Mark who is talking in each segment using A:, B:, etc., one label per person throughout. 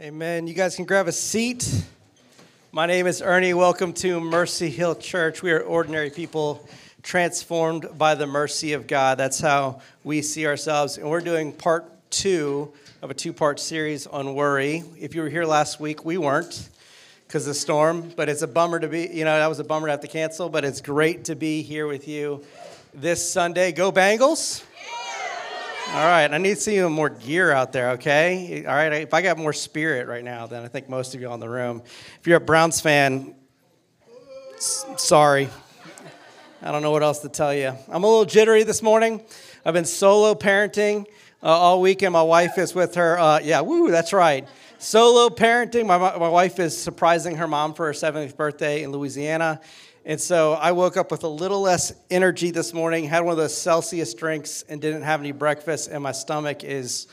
A: Amen. You guys can grab a seat. My name is Ernie. Welcome to Mercy Hill Church. We are ordinary people transformed by the mercy of God. That's how we see ourselves. And we're doing part two of a two part series on worry. If you were here last week, we weren't because of the storm, but it's a bummer to be, you know, that was a bummer to have to cancel, but it's great to be here with you this Sunday. Go Bengals! All right, I need to see more gear out there, okay? All right, if I got more spirit right now than I think most of you in the room. If you're a Browns fan, sorry. I don't know what else to tell you. I'm a little jittery this morning. I've been solo parenting uh, all weekend. My wife is with her. Uh, yeah, woo, that's right. Solo parenting. My, my wife is surprising her mom for her 70th birthday in Louisiana. And so I woke up with a little less energy this morning, had one of those Celsius drinks, and didn't have any breakfast, and my stomach is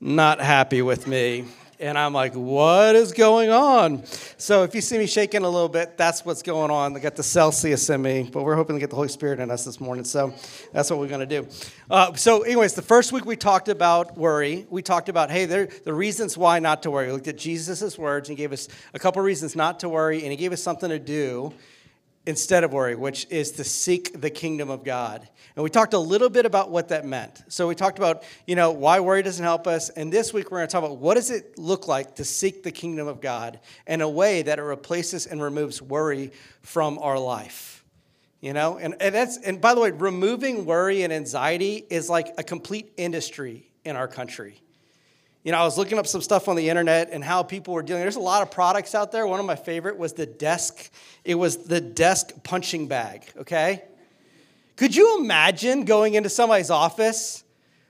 A: not happy with me. And I'm like, what is going on? So if you see me shaking a little bit, that's what's going on. I got the Celsius in me, but we're hoping to get the Holy Spirit in us this morning. So that's what we're going to do. Uh, so, anyways, the first week we talked about worry. We talked about, hey, there, the reasons why not to worry. We looked at Jesus' words and gave us a couple reasons not to worry, and he gave us something to do instead of worry, which is to seek the kingdom of God. And we talked a little bit about what that meant. So we talked about, you know, why worry doesn't help us. And this week we're going to talk about what does it look like to seek the kingdom of God in a way that it replaces and removes worry from our life. You know, and, and that's and by the way, removing worry and anxiety is like a complete industry in our country. You know, I was looking up some stuff on the internet and how people were dealing. There's a lot of products out there. One of my favorite was the desk. It was the desk punching bag, okay? Could you imagine going into somebody's office?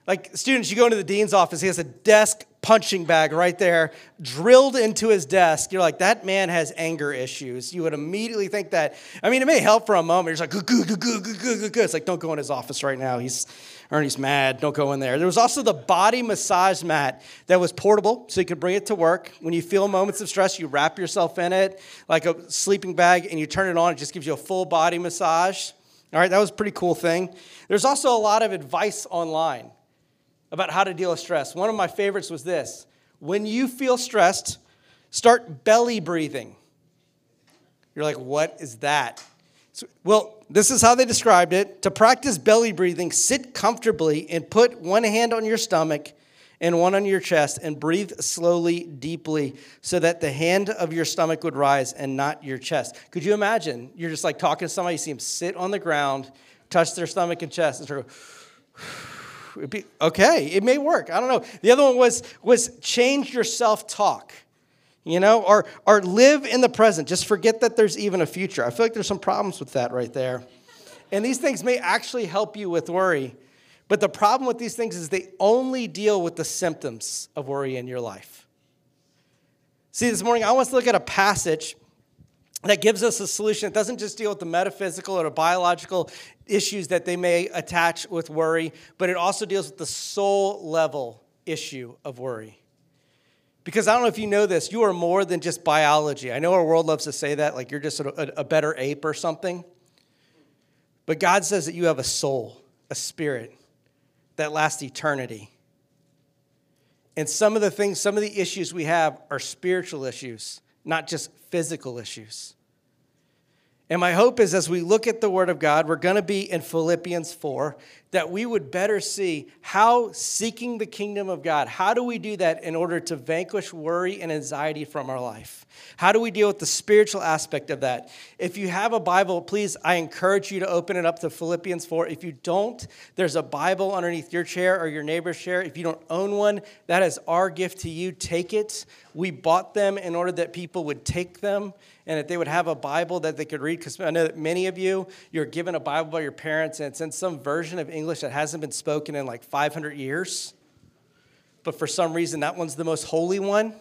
A: Like students, you go into the dean's office, he has a desk punching bag right there drilled into his desk. You're like, that man has anger issues. You would immediately think that. I mean, it may help for a moment. You're like, good, good, good, good, good, good. It's like, don't go in his office right now. He's Ernie's mad. Don't go in there. There was also the body massage mat that was portable, so you could bring it to work. When you feel moments of stress, you wrap yourself in it like a sleeping bag and you turn it on. It just gives you a full body massage. All right, that was a pretty cool thing. There's also a lot of advice online about how to deal with stress. One of my favorites was this when you feel stressed, start belly breathing. You're like, what is that? So, well, this is how they described it. To practice belly breathing, sit comfortably and put one hand on your stomach and one on your chest and breathe slowly, deeply, so that the hand of your stomach would rise and not your chest. Could you imagine? You're just like talking to somebody, you see them sit on the ground, touch their stomach and chest, and of, be, okay, it may work. I don't know. The other one was, was change your self talk you know, or, or live in the present. Just forget that there's even a future. I feel like there's some problems with that right there. And these things may actually help you with worry. But the problem with these things is they only deal with the symptoms of worry in your life. See, this morning I want to look at a passage that gives us a solution. It doesn't just deal with the metaphysical or the biological issues that they may attach with worry, but it also deals with the soul level issue of worry. Because I don't know if you know this, you are more than just biology. I know our world loves to say that, like you're just a, a, better ape or something. But God says that you have a soul, a spirit that lasts eternity. And some of the things, some of the issues we have are spiritual issues, not just physical issues. And my hope is as we look at the Word of God, we're going to be in Philippians 4, that we would better see how seeking the kingdom of God, how do we do that in order to vanquish worry and anxiety from our life? How do we deal with the spiritual aspect of that? If you have a Bible, please, I encourage you to open it up to Philippians 4. If you don't, there's a Bible underneath your chair or your neighbor's chair. If you don't own one, that is our gift to you. Take it. We bought them in order that people would take them and that they would have a Bible that they could read. Because I know that many of you, you're given a Bible by your parents, and it's in some version of English English that hasn't been spoken in like 500 years. But for some reason, that one's the most holy one.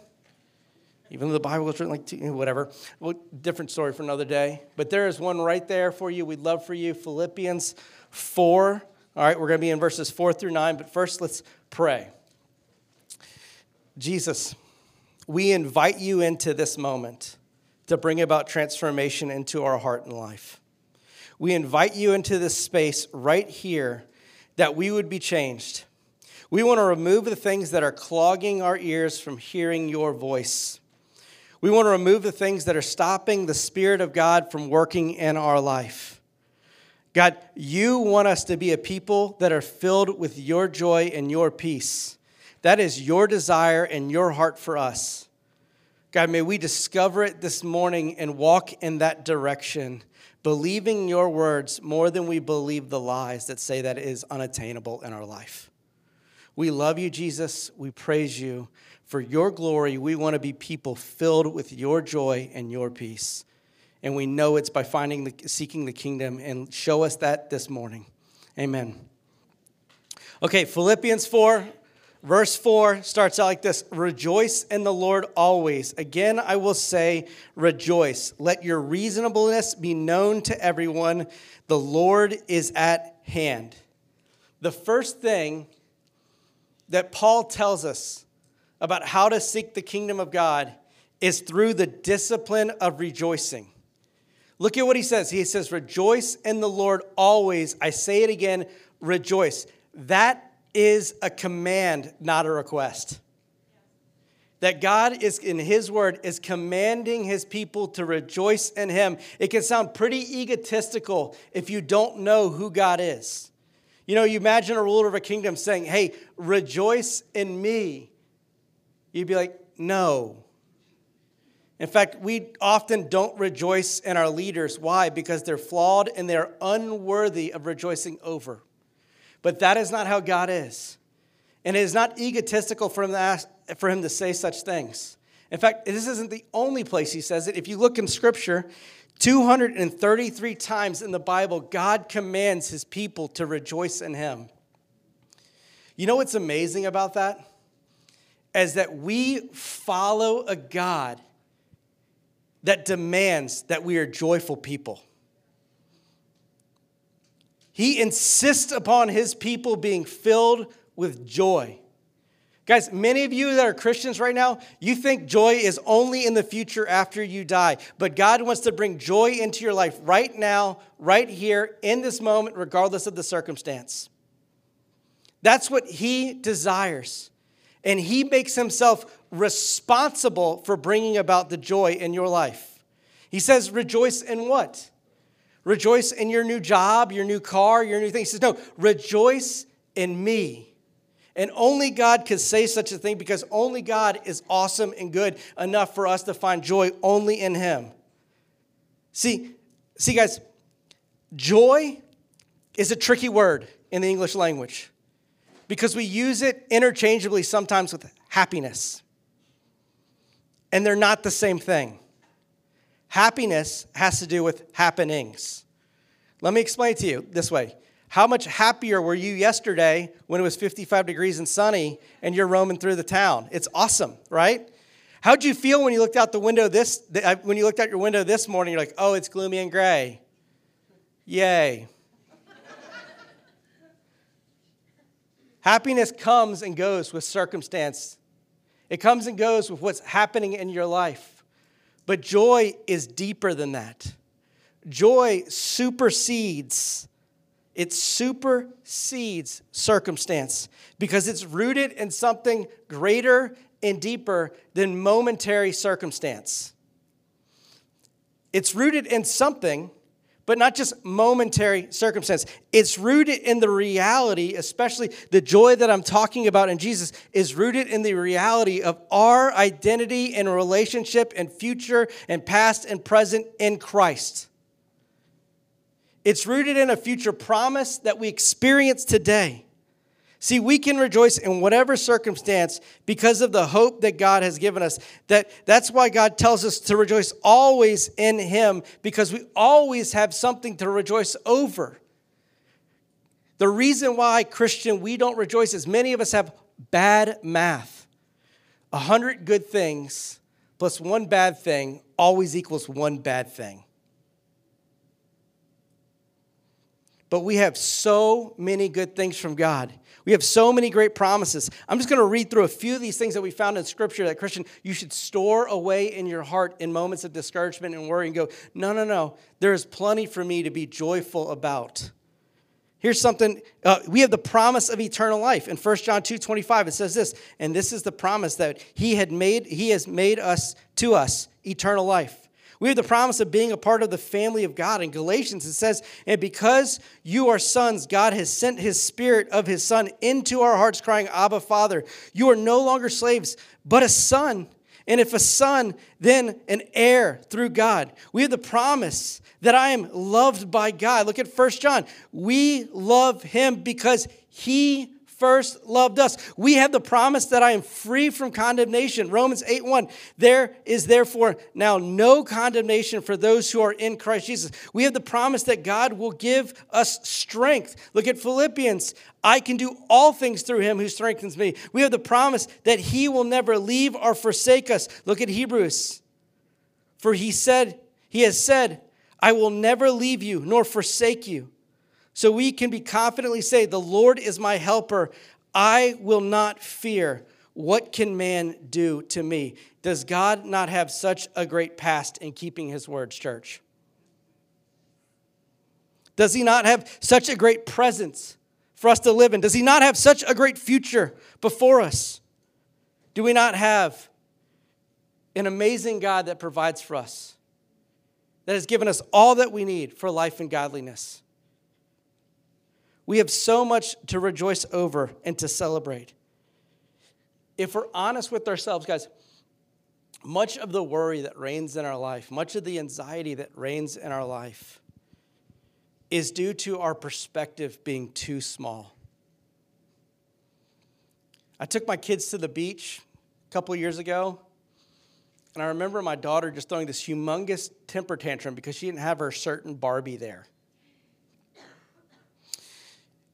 A: Even though the Bible was written like, two, whatever. Well, different story for another day. But there is one right there for you. We'd love for you. Philippians 4. All right, we're going to be in verses 4 through 9. But first, let's pray. Jesus, we invite you into this moment to bring about transformation into our heart and life. We invite you into this space right here that we would be changed. We want to remove the things that are clogging our ears from hearing your voice. We want to remove the things that are stopping the Spirit of God from working in our life. God, you want us to be a people that are filled with your joy and your peace. That is your desire and your heart for us. God, may we discover it this morning and walk in that direction, believing your words more than we believe the lies that say that it is unattainable in our life. We love you, Jesus. We praise you. For your glory, we want to be people filled with your joy and your peace. And we know it's by finding the, seeking the kingdom and show us that this morning. Amen. Okay, Philippians 4, verse 4 starts out like this Rejoice in the Lord always. Again, I will say, rejoice. Let your reasonableness be known to everyone. The Lord is at hand. The first thing that Paul tells us about how to seek the kingdom of God is through the discipline of rejoicing. Look at what he says. He says, Rejoice in the Lord always. I say it again, rejoice. That is a command, not a request. That God is, in His word, is commanding His people to rejoice in Him. It can sound pretty egotistical if you don't know who God is. You know, you imagine a ruler of a kingdom saying, Hey, rejoice in me. You'd be like, No. In fact, we often don't rejoice in our leaders. Why? Because they're flawed and they're unworthy of rejoicing over. But that is not how God is. And it is not egotistical for him to, ask, for him to say such things. In fact, this isn't the only place he says it. If you look in Scripture, 233 times in the Bible, God commands his people to rejoice in him. You know what's amazing about that? Is that we follow a God that demands that we are joyful people. He insists upon his people being filled with joy. Guys, many of you that are Christians right now, you think joy is only in the future after you die. But God wants to bring joy into your life right now, right here, in this moment, regardless of the circumstance. That's what He desires. And He makes Himself responsible for bringing about the joy in your life. He says, Rejoice in what? Rejoice in your new job, your new car, your new thing. He says, No, rejoice in me. And only God could say such a thing because only God is awesome and good enough for us to find joy only in Him. See, see, guys, joy is a tricky word in the English language because we use it interchangeably sometimes with happiness. And they're not the same thing. Happiness has to do with happenings. Let me explain to you this way how much happier were you yesterday when it was 55 degrees and sunny and you're roaming through the town? It's awesome, right? How'd you feel when you looked out the window this uh, when you looked out your window this morning? You're like, oh, it's gloomy and gray. Yay. Happiness comes and goes with circumstance. It comes and goes with what's happening in your life. But joy is deeper than that. Joy supersedes it supersedes circumstance because it's rooted in something greater and deeper than momentary circumstance. It's rooted in something, but not just momentary circumstance. It's rooted in the reality, especially the joy that I'm talking about in Jesus, is rooted in the reality of our identity and relationship and future and past and present in Christ. It's rooted in a future promise that we experience today. See, we can rejoice in whatever circumstance because of the hope that God has given us. That, that's why God tells us to rejoice always in Him because we always have something to rejoice over. The reason why, Christian, we don't rejoice is many of us have bad math. A hundred good things plus one bad thing always equals one bad thing. But we have so many good things from God. We have so many great promises. I'm just going to read through a few of these things that we found in Scripture that Christian, you should store away in your heart in moments of discouragement and worry and go, no, no, no. There is plenty for me to be joyful about. Here's something uh, we have the promise of eternal life. In 1 John 2 25, it says this, and this is the promise that he had made, he has made us to us eternal life. We have the promise of being a part of the family of God. In Galatians, it says, And because you are sons, God has sent his spirit of his son into our hearts, crying, Abba, Father. You are no longer slaves, but a son. And if a son, then an heir through God. We have the promise that I am loved by God. Look at First John. We love him because he first loved us. We have the promise that I am free from condemnation. Romans 8 1. There is therefore now no condemnation for those who are in Christ Jesus. We have the promise that God will give us strength. Look at Philippians. I can do all things through him who strengthens me. We have the promise that he will never leave or forsake us. Look at Hebrews. For he said, he has said, I will never leave you nor forsake you. So we can be confidently say, The Lord is my helper. I will not fear. What can man do to me? Does God not have such a great past in keeping his words, church? Does he not have such a great presence for us to live in? Does he not have such a great future before us? Do we not have an amazing God that provides for us, that has given us all that we need for life and godliness? We have so much to rejoice over and to celebrate. If we're honest with ourselves, guys, much of the worry that reigns in our life, much of the anxiety that reigns in our life, is due to our perspective being too small. I took my kids to the beach a couple years ago, and I remember my daughter just throwing this humongous temper tantrum because she didn't have her certain Barbie there.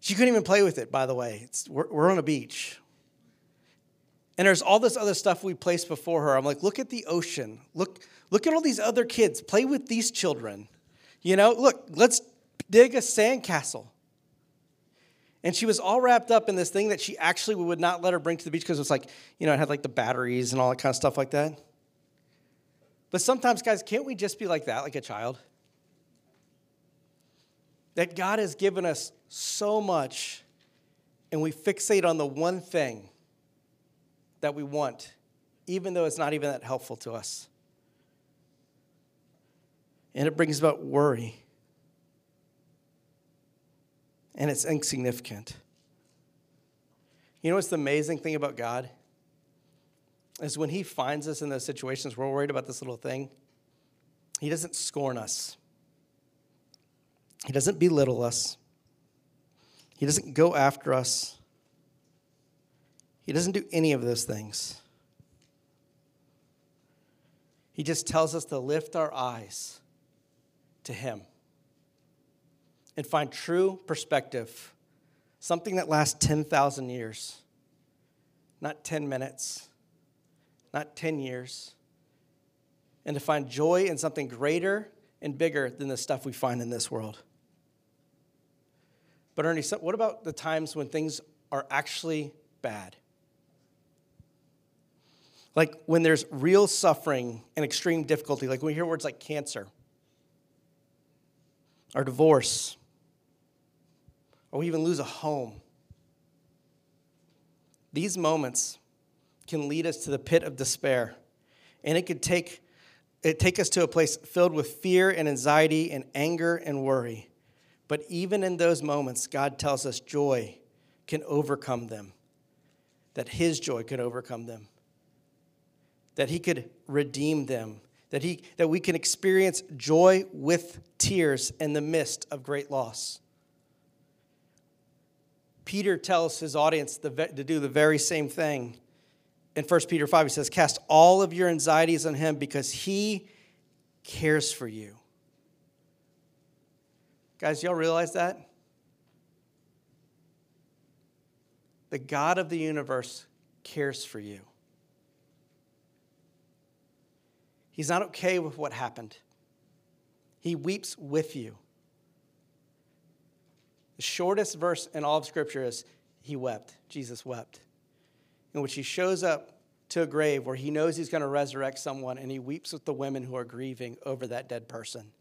A: She couldn't even play with it, by the way. We're, we're on a beach. And there's all this other stuff we placed before her. I'm like, look at the ocean. Look, look at all these other kids. Play with these children. You know, look, let's dig a sandcastle. And she was all wrapped up in this thing that she actually would not let her bring to the beach because it was like, you know, it had like the batteries and all that kind of stuff like that. But sometimes, guys, can't we just be like that, like a child? That God has given us so much, and we fixate on the one thing that we want, even though it's not even that helpful to us. And it brings about worry. And it's insignificant. You know what's the amazing thing about God? Is when He finds us in those situations we're worried about this little thing, He doesn't scorn us. He doesn't belittle us. He doesn't go after us. He doesn't do any of those things. He just tells us to lift our eyes to Him and find true perspective, something that lasts 10,000 years, not 10 minutes, not 10 years, and to find joy in something greater and bigger than the stuff we find in this world. But Ernie, what about the times when things are actually bad? Like when there's real suffering and extreme difficulty, like when we hear words like cancer or divorce, or we even lose a home. These moments can lead us to the pit of despair, and it could take it take us to a place filled with fear and anxiety and anger and worry. But even in those moments, God tells us joy can overcome them, that His joy can overcome them, that He could redeem them, that, he, that we can experience joy with tears in the midst of great loss. Peter tells his audience to do the very same thing. In 1 Peter 5, he says, Cast all of your anxieties on him because he cares for you. Guys, y'all realize that? The God of the universe cares for you. He's not okay with what happened. He weeps with you. The shortest verse in all of Scripture is He wept. Jesus wept. In which He shows up to a grave where He knows He's going to resurrect someone and He weeps with the women who are grieving over that dead person.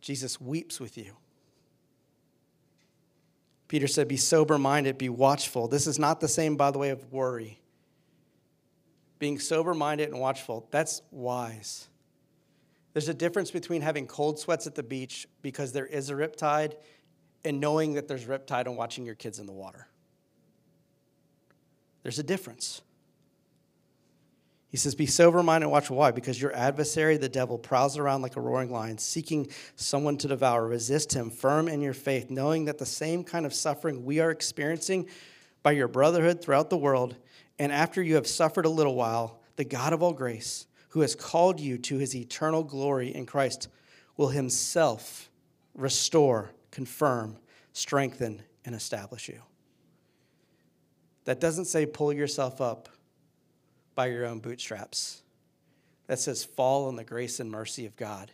A: Jesus weeps with you. Peter said, Be sober minded, be watchful. This is not the same, by the way, of worry. Being sober minded and watchful, that's wise. There's a difference between having cold sweats at the beach because there is a riptide and knowing that there's a riptide and watching your kids in the water. There's a difference. He says, Be sober minded and watch why? Because your adversary, the devil, prowls around like a roaring lion, seeking someone to devour. Resist him, firm in your faith, knowing that the same kind of suffering we are experiencing by your brotherhood throughout the world, and after you have suffered a little while, the God of all grace, who has called you to his eternal glory in Christ, will himself restore, confirm, strengthen, and establish you. That doesn't say pull yourself up by your own bootstraps. That says fall on the grace and mercy of God,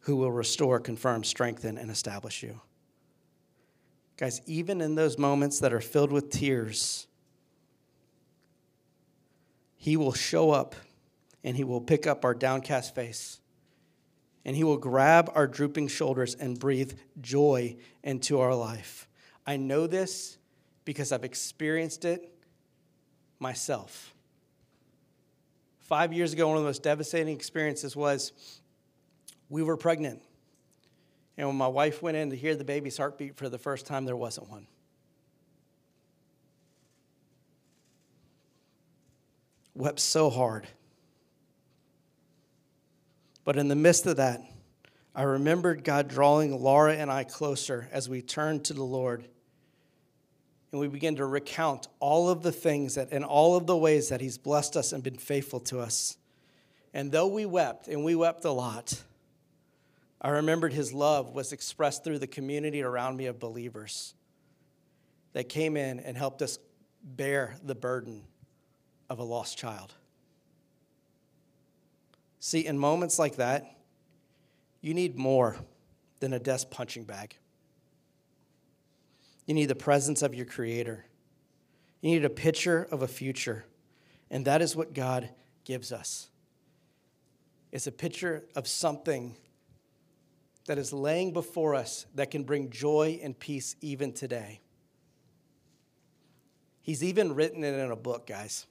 A: who will restore, confirm, strengthen, and establish you. Guys, even in those moments that are filled with tears, He will show up and He will pick up our downcast face and He will grab our drooping shoulders and breathe joy into our life. I know this because I've experienced it myself. Five years ago, one of the most devastating experiences was we were pregnant. And when my wife went in to hear the baby's heartbeat for the first time, there wasn't one. Wept so hard. But in the midst of that, I remembered God drawing Laura and I closer as we turned to the Lord and we begin to recount all of the things that and all of the ways that he's blessed us and been faithful to us. And though we wept, and we wept a lot, I remembered his love was expressed through the community around me of believers that came in and helped us bear the burden of a lost child. See, in moments like that, you need more than a desk punching bag. You need the presence of your Creator. You need a picture of a future. And that is what God gives us. It's a picture of something that is laying before us that can bring joy and peace even today. He's even written it in a book, guys.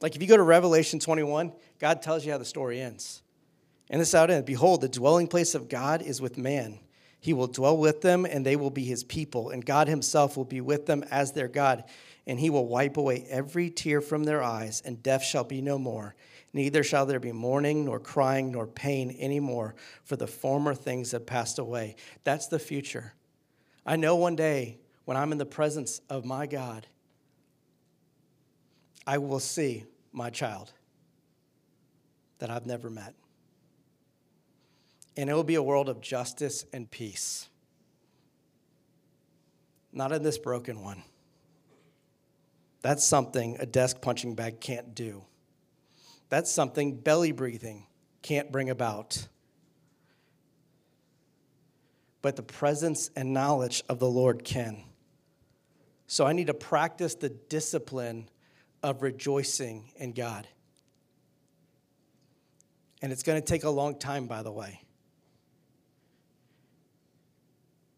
A: Like if you go to Revelation 21, God tells you how the story ends. And this out in Behold, the dwelling place of God is with man. He will dwell with them, and they will be his people, and God himself will be with them as their God. And he will wipe away every tear from their eyes, and death shall be no more. Neither shall there be mourning, nor crying, nor pain anymore, for the former things have passed away. That's the future. I know one day when I'm in the presence of my God, I will see my child that I've never met and it will be a world of justice and peace. Not in this broken one. That's something a desk punching bag can't do. That's something belly breathing can't bring about. But the presence and knowledge of the Lord can. So I need to practice the discipline of rejoicing in God. And it's going to take a long time, by the way.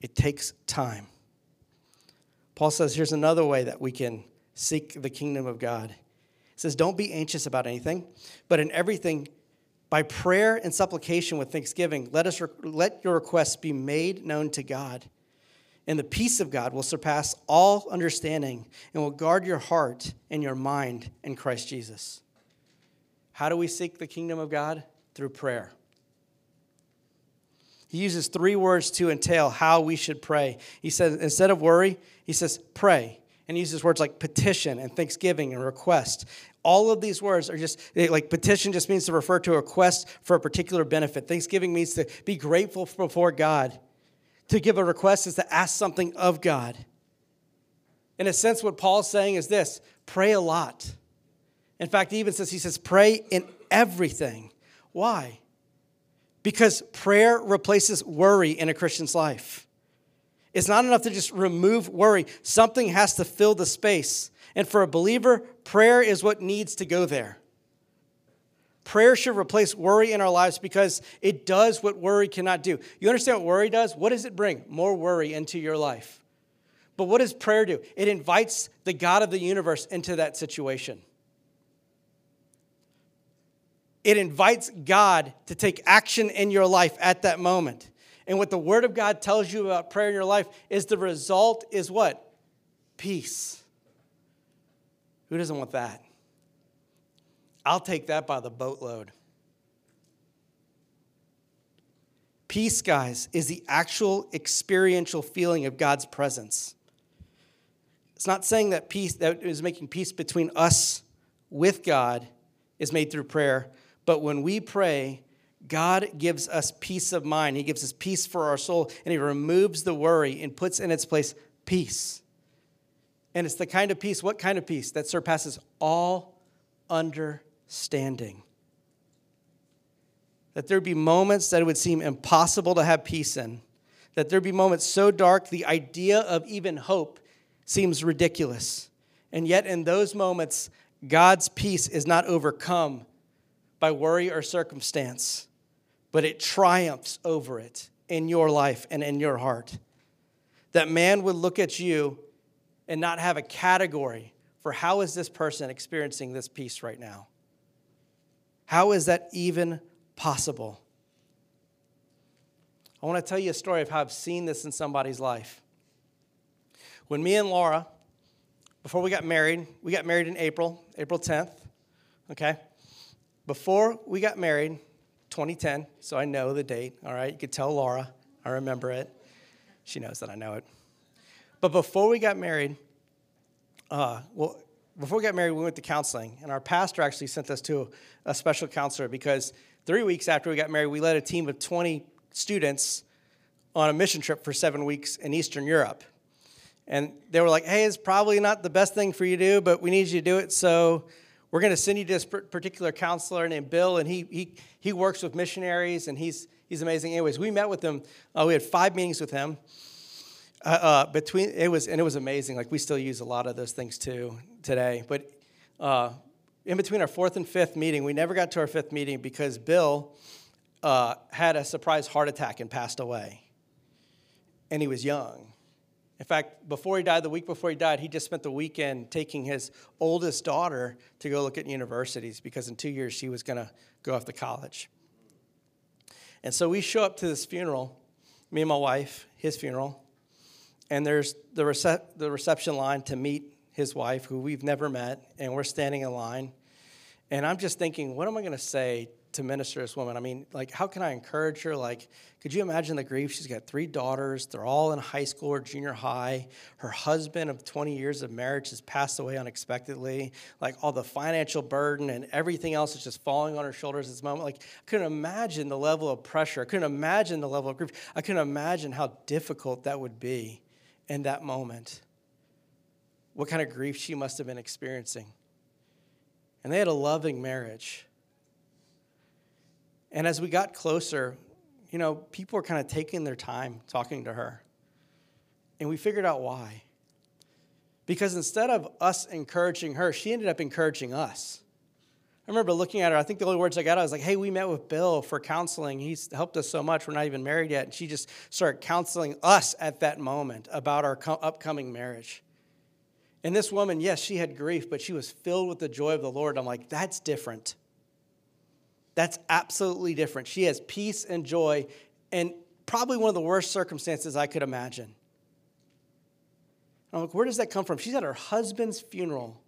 A: It takes time. Paul says here's another way that we can seek the kingdom of God. He says, Don't be anxious about anything, but in everything, by prayer and supplication with thanksgiving, let, us, let your requests be made known to God. And the peace of God will surpass all understanding and will guard your heart and your mind in Christ Jesus. How do we seek the kingdom of God? Through prayer. He uses three words to entail how we should pray. He says, instead of worry, he says, pray. And he uses words like petition and thanksgiving and request. All of these words are just like petition just means to refer to a request for a particular benefit. Thanksgiving means to be grateful before God. To give a request is to ask something of God. In a sense, what Paul's saying is this pray a lot. In fact, he even says, he says, pray in everything. Why? Because prayer replaces worry in a Christian's life. It's not enough to just remove worry, something has to fill the space. And for a believer, prayer is what needs to go there. Prayer should replace worry in our lives because it does what worry cannot do. You understand what worry does? What does it bring? More worry into your life. But what does prayer do? It invites the God of the universe into that situation. It invites God to take action in your life at that moment. And what the Word of God tells you about prayer in your life is the result is what? Peace. Who doesn't want that? I'll take that by the boatload. Peace, guys, is the actual experiential feeling of God's presence. It's not saying that peace that is making peace between us with God is made through prayer, but when we pray, God gives us peace of mind. He gives us peace for our soul, and He removes the worry and puts in its place peace. And it's the kind of peace, what kind of peace? That surpasses all understanding. That there'd be moments that it would seem impossible to have peace in. That there'd be moments so dark, the idea of even hope seems ridiculous. And yet, in those moments, God's peace is not overcome by worry or circumstance, but it triumphs over it in your life and in your heart. That man would look at you and not have a category for how is this person experiencing this peace right now? How is that even possible? I want to tell you a story of how I've seen this in somebody's life. When me and Laura, before we got married, we got married in April, April 10th, okay? Before we got married, 2010, so I know the date, all right? You could tell Laura, I remember it. She knows that I know it. But before we got married, uh, well, before we got married, we went to counseling, and our pastor actually sent us to a special counselor because three weeks after we got married, we led a team of 20 students on a mission trip for seven weeks in Eastern Europe. And they were like, hey, it's probably not the best thing for you to do, but we need you to do it. So we're going to send you to this particular counselor named Bill, and he, he, he works with missionaries, and he's, he's amazing. Anyways, we met with him. Uh, we had five meetings with him. Uh, uh, between it was and it was amazing. Like we still use a lot of those things too today. But uh, in between our fourth and fifth meeting, we never got to our fifth meeting because Bill uh, had a surprise heart attack and passed away, and he was young. In fact, before he died, the week before he died, he just spent the weekend taking his oldest daughter to go look at universities because in two years she was going to go off to college. And so we show up to this funeral, me and my wife, his funeral, and there's the, rece- the reception line to meet his wife, who we've never met, and we're standing in line. And I'm just thinking, what am I going to say to minister to this woman. I mean, like, how can I encourage her? Like, could you imagine the grief? She's got three daughters. They're all in high school or junior high. Her husband of 20 years of marriage has passed away unexpectedly. Like, all the financial burden and everything else is just falling on her shoulders at this moment. Like, I couldn't imagine the level of pressure. I couldn't imagine the level of grief. I couldn't imagine how difficult that would be in that moment. What kind of grief she must have been experiencing. And they had a loving marriage and as we got closer, you know, people were kind of taking their time talking to her. And we figured out why. Because instead of us encouraging her, she ended up encouraging us. I remember looking at her, I think the only words I got, I was like, hey, we met with Bill for counseling. He's helped us so much. We're not even married yet. And she just started counseling us at that moment about our co- upcoming marriage. And this woman, yes, she had grief, but she was filled with the joy of the Lord. I'm like, that's different. That's absolutely different. She has peace and joy and probably one of the worst circumstances I could imagine. I'm like, where does that come from? She's at her husband's funeral.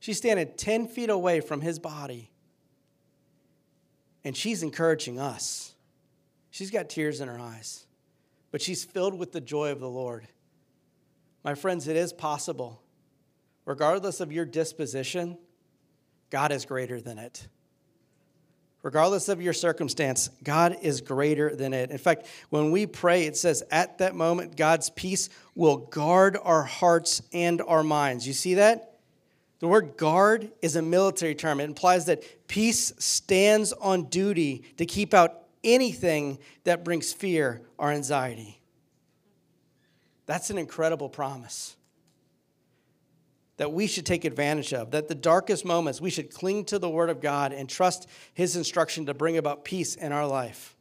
A: She's standing 10 feet away from his body. And she's encouraging us. She's got tears in her eyes, but she's filled with the joy of the Lord. My friends, it is possible. Regardless of your disposition, God is greater than it. Regardless of your circumstance, God is greater than it. In fact, when we pray, it says, at that moment, God's peace will guard our hearts and our minds. You see that? The word guard is a military term. It implies that peace stands on duty to keep out anything that brings fear or anxiety. That's an incredible promise. That we should take advantage of, that the darkest moments we should cling to the Word of God and trust His instruction to bring about peace in our life.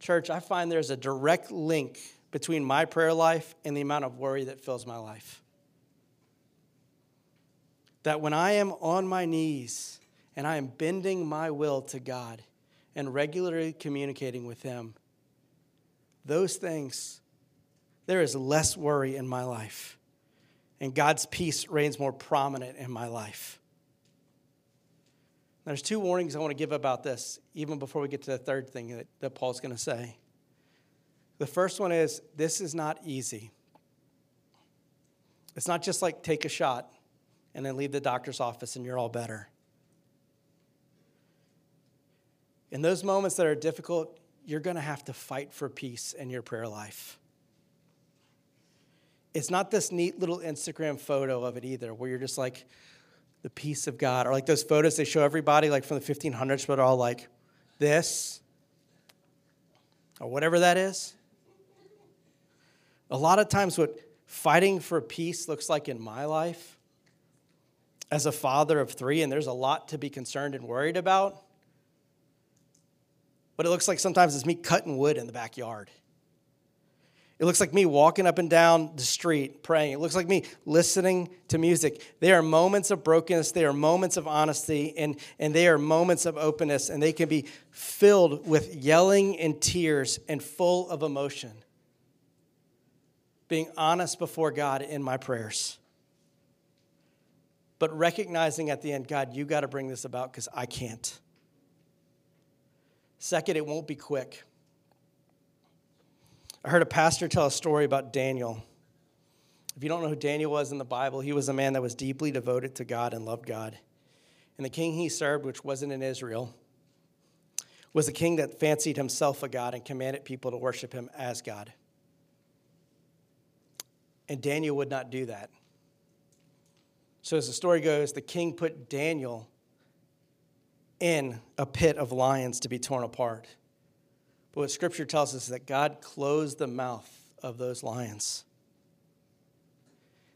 A: Church, I find there's a direct link between my prayer life and the amount of worry that fills my life. That when I am on my knees and I am bending my will to God and regularly communicating with Him, those things, there is less worry in my life. And God's peace reigns more prominent in my life. There's two warnings I want to give about this, even before we get to the third thing that, that Paul's going to say. The first one is this is not easy. It's not just like take a shot and then leave the doctor's office and you're all better. In those moments that are difficult, you're going to have to fight for peace in your prayer life. It's not this neat little Instagram photo of it either, where you're just like, the peace of God. Or like those photos they show everybody, like from the 1500s, but all like this, or whatever that is. A lot of times, what fighting for peace looks like in my life as a father of three, and there's a lot to be concerned and worried about. But it looks like sometimes it's me cutting wood in the backyard. It looks like me walking up and down the street praying. It looks like me listening to music. They are moments of brokenness, they are moments of honesty, and, and they are moments of openness, and they can be filled with yelling and tears and full of emotion. Being honest before God in my prayers. But recognizing at the end, God, you got to bring this about because I can't. Second, it won't be quick. I heard a pastor tell a story about Daniel. If you don't know who Daniel was in the Bible, he was a man that was deeply devoted to God and loved God. And the king he served, which wasn't in Israel, was a king that fancied himself a God and commanded people to worship him as God. And Daniel would not do that. So, as the story goes, the king put Daniel in a pit of lions to be torn apart. But what scripture tells us is that God closed the mouth of those lions.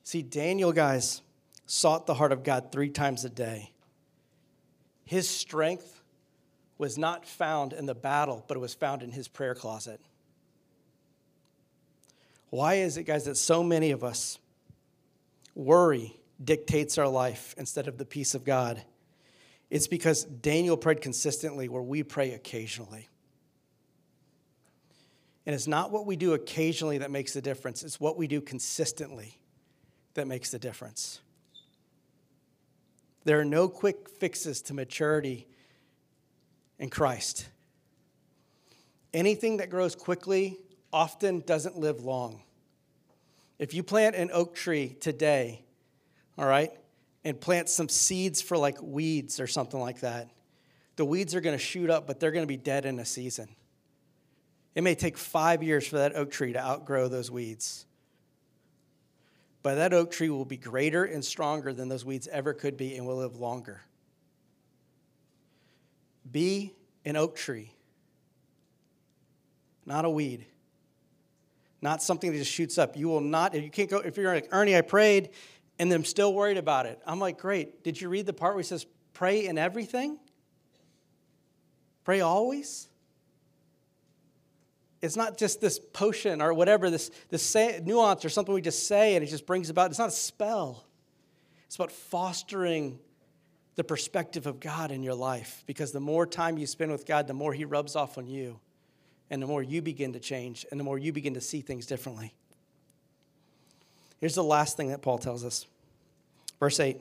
A: See, Daniel, guys, sought the heart of God three times a day. His strength was not found in the battle, but it was found in his prayer closet. Why is it, guys, that so many of us worry dictates our life instead of the peace of God? It's because Daniel prayed consistently where we pray occasionally. And it's not what we do occasionally that makes the difference, it's what we do consistently that makes the difference. There are no quick fixes to maturity in Christ. Anything that grows quickly often doesn't live long. If you plant an oak tree today, all right, and plant some seeds for like weeds or something like that, the weeds are going to shoot up, but they're going to be dead in a season. It may take five years for that oak tree to outgrow those weeds. But that oak tree will be greater and stronger than those weeds ever could be and will live longer. Be an oak tree, not a weed, not something that just shoots up. You will not, if you can't go, if you're like, Ernie, I prayed and I'm still worried about it. I'm like, great. Did you read the part where he says, pray in everything? Pray always? It's not just this potion or whatever, this, this say, nuance or something we just say and it just brings about, it's not a spell. It's about fostering the perspective of God in your life because the more time you spend with God, the more He rubs off on you and the more you begin to change and the more you begin to see things differently. Here's the last thing that Paul tells us. Verse 8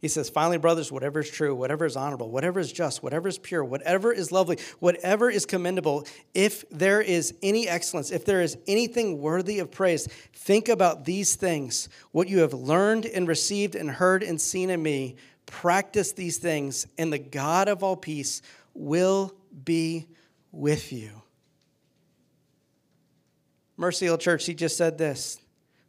A: he says, finally, brothers, whatever is true, whatever is honorable, whatever is just, whatever is pure, whatever is lovely, whatever is commendable, if there is any excellence, if there is anything worthy of praise, think about these things. What you have learned and received and heard and seen in me, practice these things, and the God of all peace will be with you. Mercy Hill Church, he just said this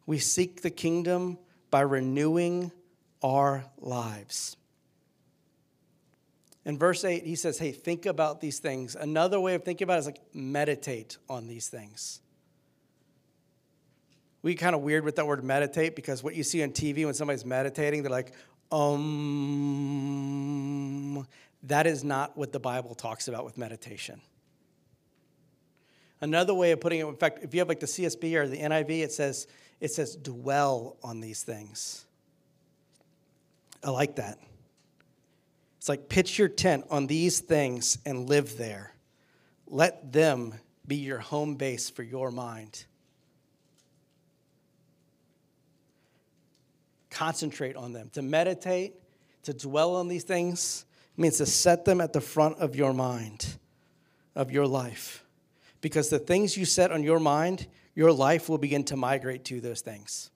A: We seek the kingdom by renewing our lives. In verse 8, he says, Hey, think about these things. Another way of thinking about it is like meditate on these things. we kind of weird with that word meditate because what you see on TV when somebody's meditating, they're like, um, that is not what the Bible talks about with meditation. Another way of putting it, in fact, if you have like the CSB or the NIV, it says, it says dwell on these things. I like that. It's like pitch your tent on these things and live there. Let them be your home base for your mind. Concentrate on them. To meditate, to dwell on these things, means to set them at the front of your mind, of your life. Because the things you set on your mind, your life will begin to migrate to those things.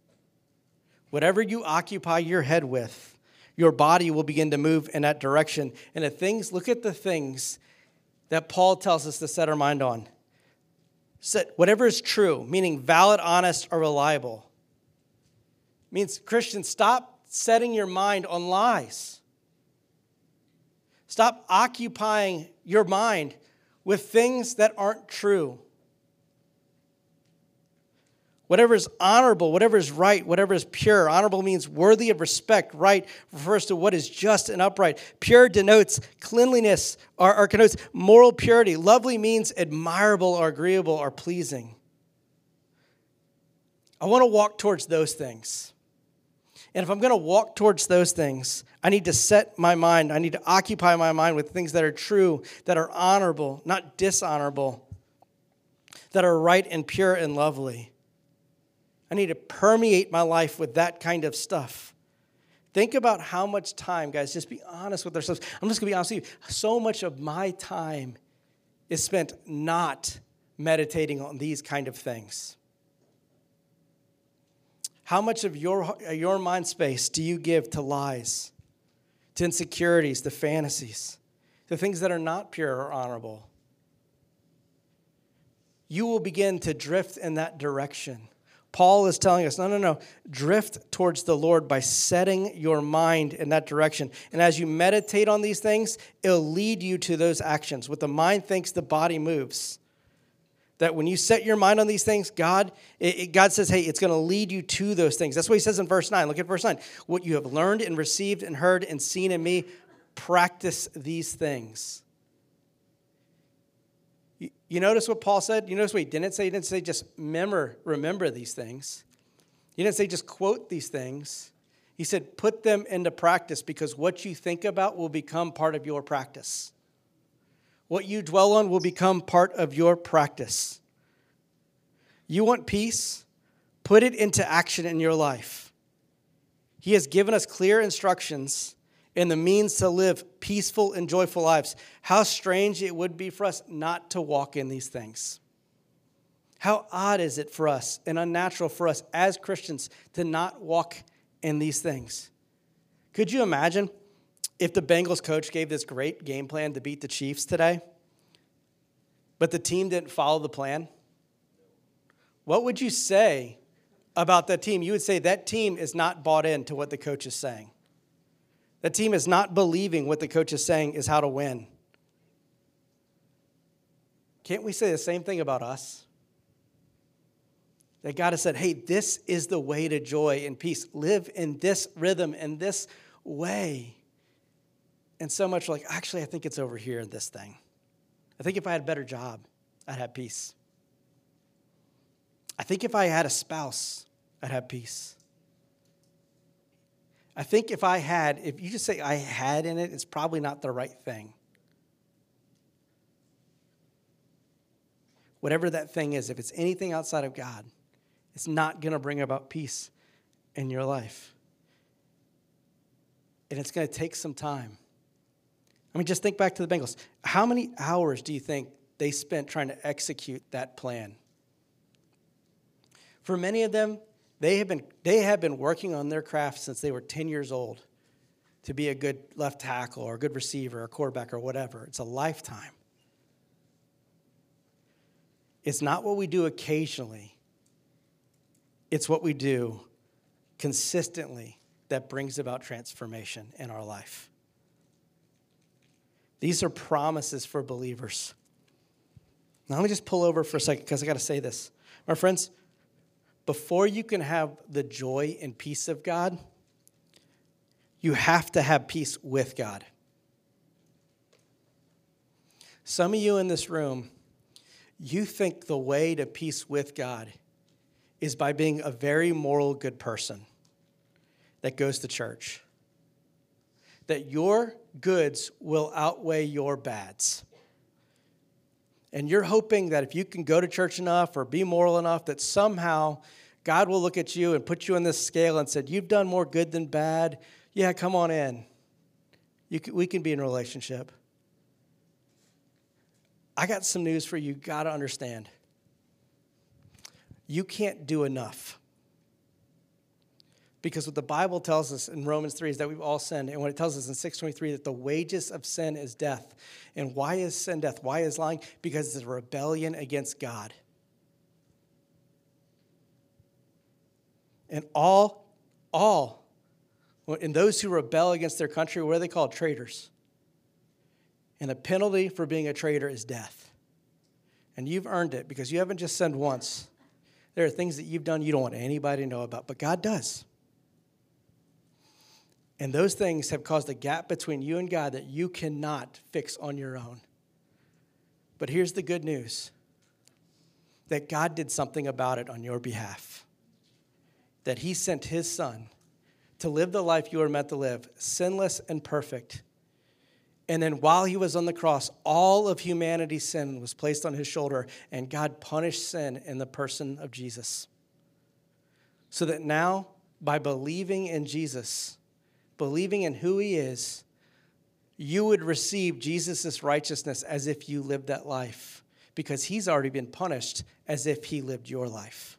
A: Whatever you occupy your head with, your body will begin to move in that direction. And the things, look at the things that Paul tells us to set our mind on. Set whatever is true, meaning valid, honest, or reliable. Means Christians, stop setting your mind on lies. Stop occupying your mind with things that aren't true. Whatever is honorable, whatever is right, whatever is pure. Honorable means worthy of respect. Right refers to what is just and upright. Pure denotes cleanliness or, or connotes moral purity. Lovely means admirable or agreeable or pleasing. I want to walk towards those things. And if I'm going to walk towards those things, I need to set my mind, I need to occupy my mind with things that are true, that are honorable, not dishonorable, that are right and pure and lovely. I need to permeate my life with that kind of stuff. Think about how much time, guys, just be honest with ourselves. I'm just gonna be honest with you. So much of my time is spent not meditating on these kind of things. How much of your, your mind space do you give to lies, to insecurities, to fantasies, to things that are not pure or honorable? You will begin to drift in that direction. Paul is telling us no, no, no. Drift towards the Lord by setting your mind in that direction. And as you meditate on these things, it'll lead you to those actions. What the mind thinks, the body moves. That when you set your mind on these things, God, it, it, God says, hey, it's going to lead you to those things. That's what he says in verse 9. Look at verse 9. What you have learned and received and heard and seen in me, practice these things. You notice what Paul said? You notice what he didn't say? He didn't say just remember, remember these things. He didn't say just quote these things. He said put them into practice because what you think about will become part of your practice. What you dwell on will become part of your practice. You want peace? Put it into action in your life. He has given us clear instructions and the means to live peaceful and joyful lives. How strange it would be for us not to walk in these things. How odd is it for us and unnatural for us as Christians to not walk in these things? Could you imagine if the Bengals coach gave this great game plan to beat the Chiefs today, but the team didn't follow the plan? What would you say about that team? You would say that team is not bought into what the coach is saying. That team is not believing what the coach is saying is how to win. Can't we say the same thing about us? That God has said, hey, this is the way to joy and peace. Live in this rhythm, in this way. And so much like, actually, I think it's over here in this thing. I think if I had a better job, I'd have peace. I think if I had a spouse, I'd have peace. I think if I had, if you just say I had in it, it's probably not the right thing. Whatever that thing is, if it's anything outside of God, it's not going to bring about peace in your life. And it's going to take some time. I mean, just think back to the Bengals. How many hours do you think they spent trying to execute that plan? For many of them, they have been, they have been working on their craft since they were 10 years old to be a good left tackle or a good receiver or quarterback or whatever. It's a lifetime. It's not what we do occasionally, it's what we do consistently that brings about transformation in our life. These are promises for believers. Now, let me just pull over for a second because I got to say this. My friends, before you can have the joy and peace of God, you have to have peace with God. Some of you in this room, you think the way to peace with God is by being a very moral, good person that goes to church. That your goods will outweigh your bads. And you're hoping that if you can go to church enough or be moral enough, that somehow God will look at you and put you on this scale and said, You've done more good than bad. Yeah, come on in. Can, we can be in a relationship. I got some news for you. Got to understand. You can't do enough. Because what the Bible tells us in Romans 3 is that we've all sinned. And what it tells us in 623 that the wages of sin is death. And why is sin death? Why is lying? Because it's a rebellion against God. And all, all, and those who rebel against their country, what are they called? Traitors. And the penalty for being a traitor is death. And you've earned it because you haven't just sinned once. There are things that you've done you don't want anybody to know about, but God does. And those things have caused a gap between you and God that you cannot fix on your own. But here's the good news that God did something about it on your behalf. That He sent His Son to live the life you were meant to live, sinless and perfect. And then while He was on the cross, all of humanity's sin was placed on His shoulder, and God punished sin in the person of Jesus. So that now, by believing in Jesus, believing in who he is, you would receive Jesus' righteousness as if you lived that life because he's already been punished as if he lived your life.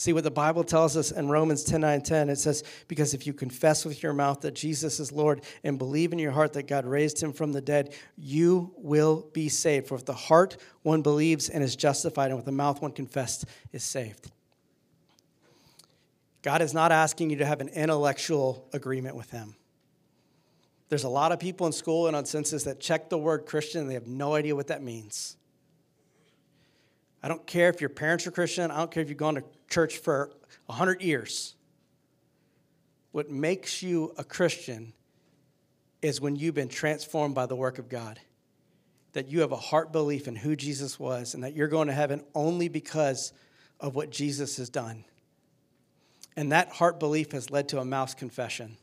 A: See what the Bible tells us in Romans 10 9 10. It says, Because if you confess with your mouth that Jesus is Lord and believe in your heart that God raised him from the dead, you will be saved. For with the heart one believes and is justified, and with the mouth one confessed is saved. God is not asking you to have an intellectual agreement with Him. There's a lot of people in school and on census that check the word Christian and they have no idea what that means. I don't care if your parents are Christian, I don't care if you've gone to church for 100 years. What makes you a Christian is when you've been transformed by the work of God. That you have a heart belief in who Jesus was and that you're going to heaven only because of what Jesus has done. And that heart belief has led to a mouth confession.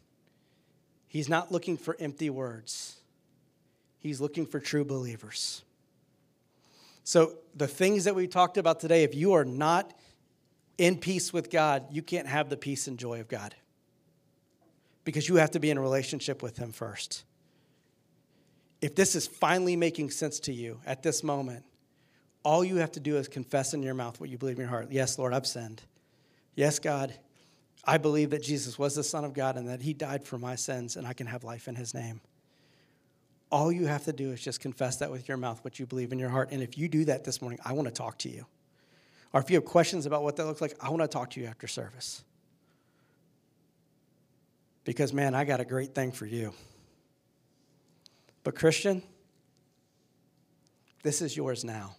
A: He's not looking for empty words, he's looking for true believers. So, the things that we talked about today, if you are not in peace with God, you can't have the peace and joy of God because you have to be in a relationship with Him first. If this is finally making sense to you at this moment, all you have to do is confess in your mouth what you believe in your heart. Yes, Lord, I've sinned. Yes, God, I believe that Jesus was the Son of God and that He died for my sins and I can have life in His name. All you have to do is just confess that with your mouth, what you believe in your heart. And if you do that this morning, I want to talk to you. Or if you have questions about what that looks like, I want to talk to you after service. Because, man, I got a great thing for you. But, Christian, this is yours now.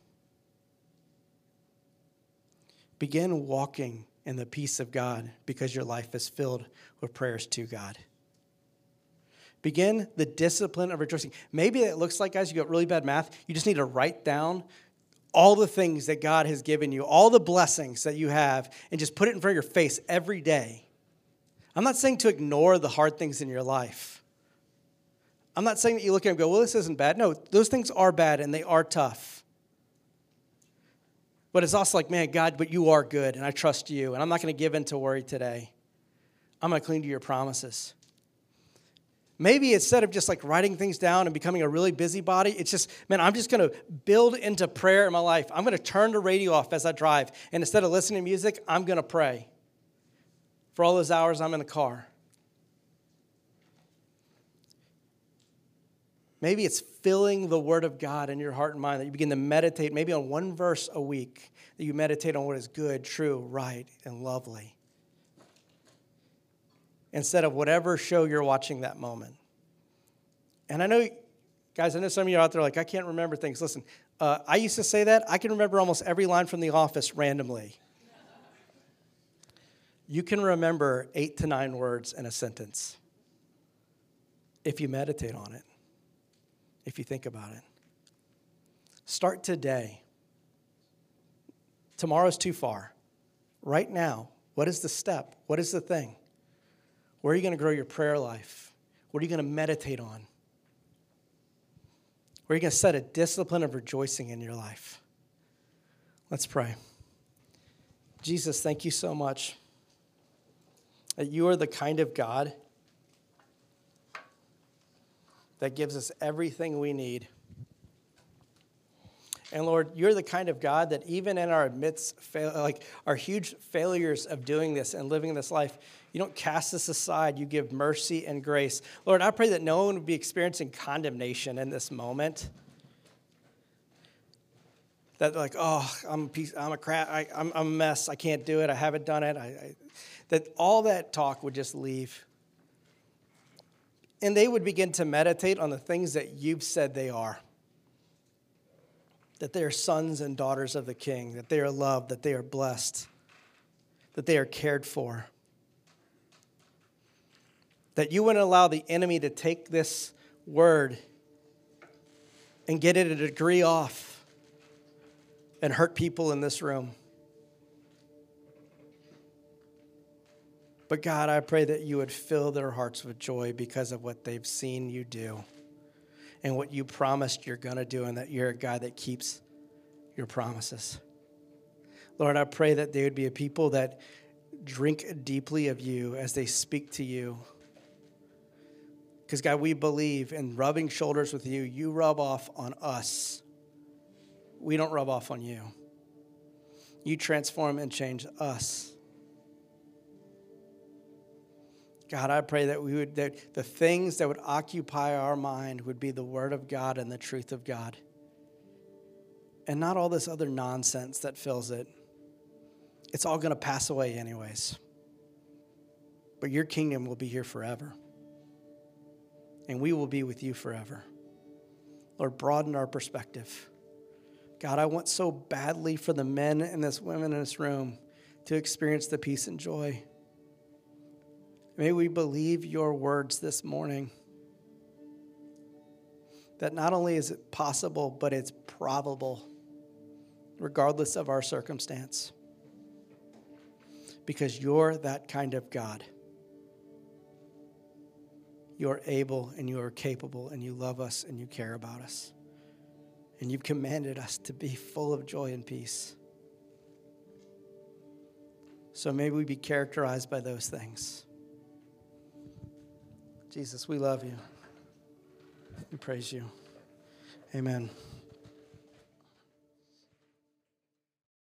A: Begin walking in the peace of God because your life is filled with prayers to God. Begin the discipline of rejoicing. Maybe it looks like, guys, you got really bad math. You just need to write down all the things that God has given you, all the blessings that you have, and just put it in front of your face every day. I'm not saying to ignore the hard things in your life. I'm not saying that you look at it and go, well, this isn't bad. No, those things are bad and they are tough. But it's also like, man, God, but you are good, and I trust you, and I'm not going to give in to worry today. I'm going to cling to your promises. Maybe instead of just like writing things down and becoming a really busybody, it's just, man, I'm just to build into prayer in my life. I'm to turn the radio off as I drive. And instead of listening to music, I'm to pray for all those hours I'm in the car. Maybe it's filling the Word of God in your heart and mind that you begin to meditate, maybe on one verse a week, that you meditate on what is good, true, right, and lovely. Instead of whatever show you're watching that moment. And I know, guys, I know some of you out there like, I can't remember things. Listen, Uh, I used to say that. I can remember almost every line from The Office randomly. You can remember eight to nine words in a sentence if you meditate on it, if you think about it. Start today. Tomorrow's too far. Right now, what is the step? What is the thing? Where are you going to grow your prayer life? What are you going to meditate on? Where are you going to set a discipline of rejoicing in your life? Let's pray. Jesus, thank you so much that you are the kind of God that gives us everything we need. And Lord, you're the kind of God that even in our midst, fail, like our huge failures of doing this and living this life, you don't cast us aside. You give mercy and grace. Lord, I pray that no one would be experiencing condemnation in this moment. That like, oh, I'm a piece, I'm a crap, I, am a mess. I can't do it. I haven't done it. I, I, that all that talk would just leave. And they would begin to meditate on the things that you've said they are that they are sons and daughters of the King, that they are loved, that they are blessed, that they are cared for. That you wouldn't allow the enemy to take this word and get it a degree off and hurt people in this room. But God, I pray that you would fill their hearts with joy because of what they've seen you do and what you promised you're going to do, and that you're a God that keeps your promises. Lord, I pray that they would be a people that drink deeply of you as they speak to you. Because, God, we believe in rubbing shoulders with you. You rub off on us, we don't rub off on you. You transform and change us. God, I pray that we would that the things that would occupy our mind would be the word of God and the truth of God. And not all this other nonsense that fills it. It's all going to pass away anyways. But your kingdom will be here forever. And we will be with you forever. Lord, broaden our perspective. God, I want so badly for the men and this women in this room to experience the peace and joy May we believe your words this morning. That not only is it possible, but it's probable, regardless of our circumstance. Because you're that kind of God. You're able and you are capable and you love us and you care about us. And you've commanded us to be full of joy and peace. So may we be characterized by those things. Jesus, we love you. We praise you. Amen.